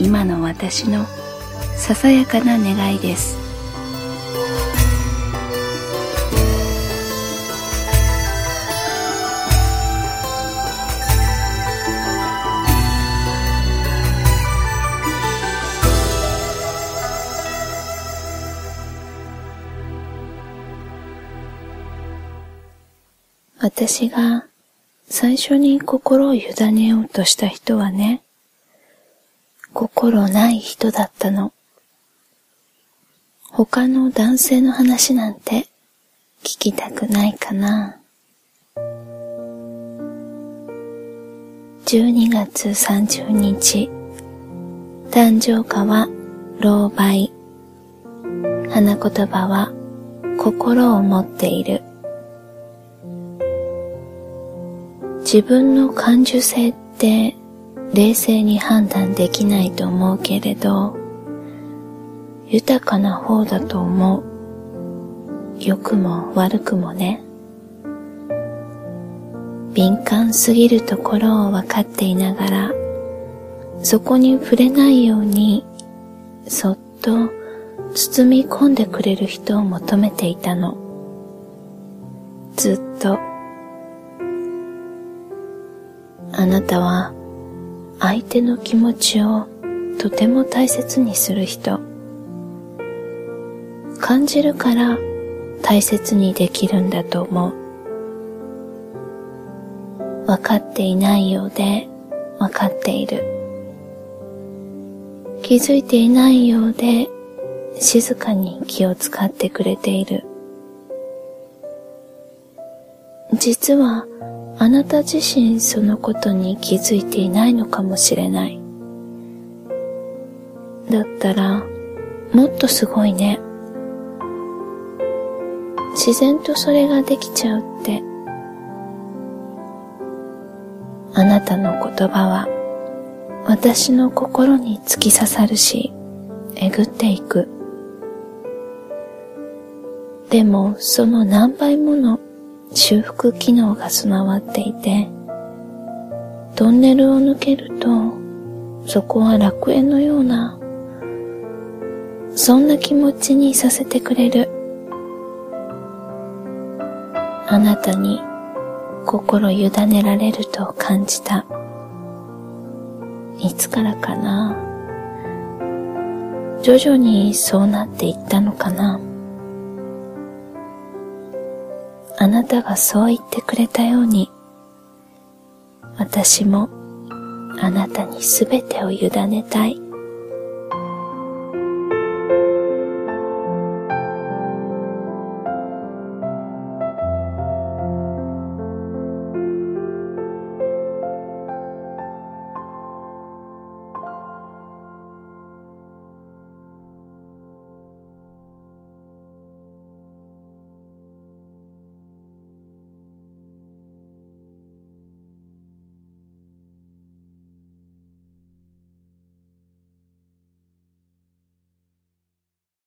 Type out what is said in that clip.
今の私のささやかな願いです。私が最初に心を委ねようとした人はね、心ない人だったの。他の男性の話なんて聞きたくないかな。12月30日、誕生花は老媒。花言葉は心を持っている。自分の感受性って冷静に判断できないと思うけれど、豊かな方だと思う。良くも悪くもね。敏感すぎるところを分かっていながら、そこに触れないように、そっと包み込んでくれる人を求めていたの。ずっと。あなたは相手の気持ちをとても大切にする人。感じるから大切にできるんだと思う。分かっていないようで分かっている。気づいていないようで静かに気を使ってくれている。実はあなた自身そのことに気づいていないのかもしれない。だったら、もっとすごいね。自然とそれができちゃうって。あなたの言葉は、私の心に突き刺さるし、えぐっていく。でも、その何倍もの修復機能が備わっていて、トンネルを抜けると、そこは楽園のような、そんな気持ちにさせてくれる。あなたに心委ねられると感じた。いつからかな。徐々にそうなっていったのかな。あなたがそう言ってくれたように、私もあなたにすべてを委ねたい。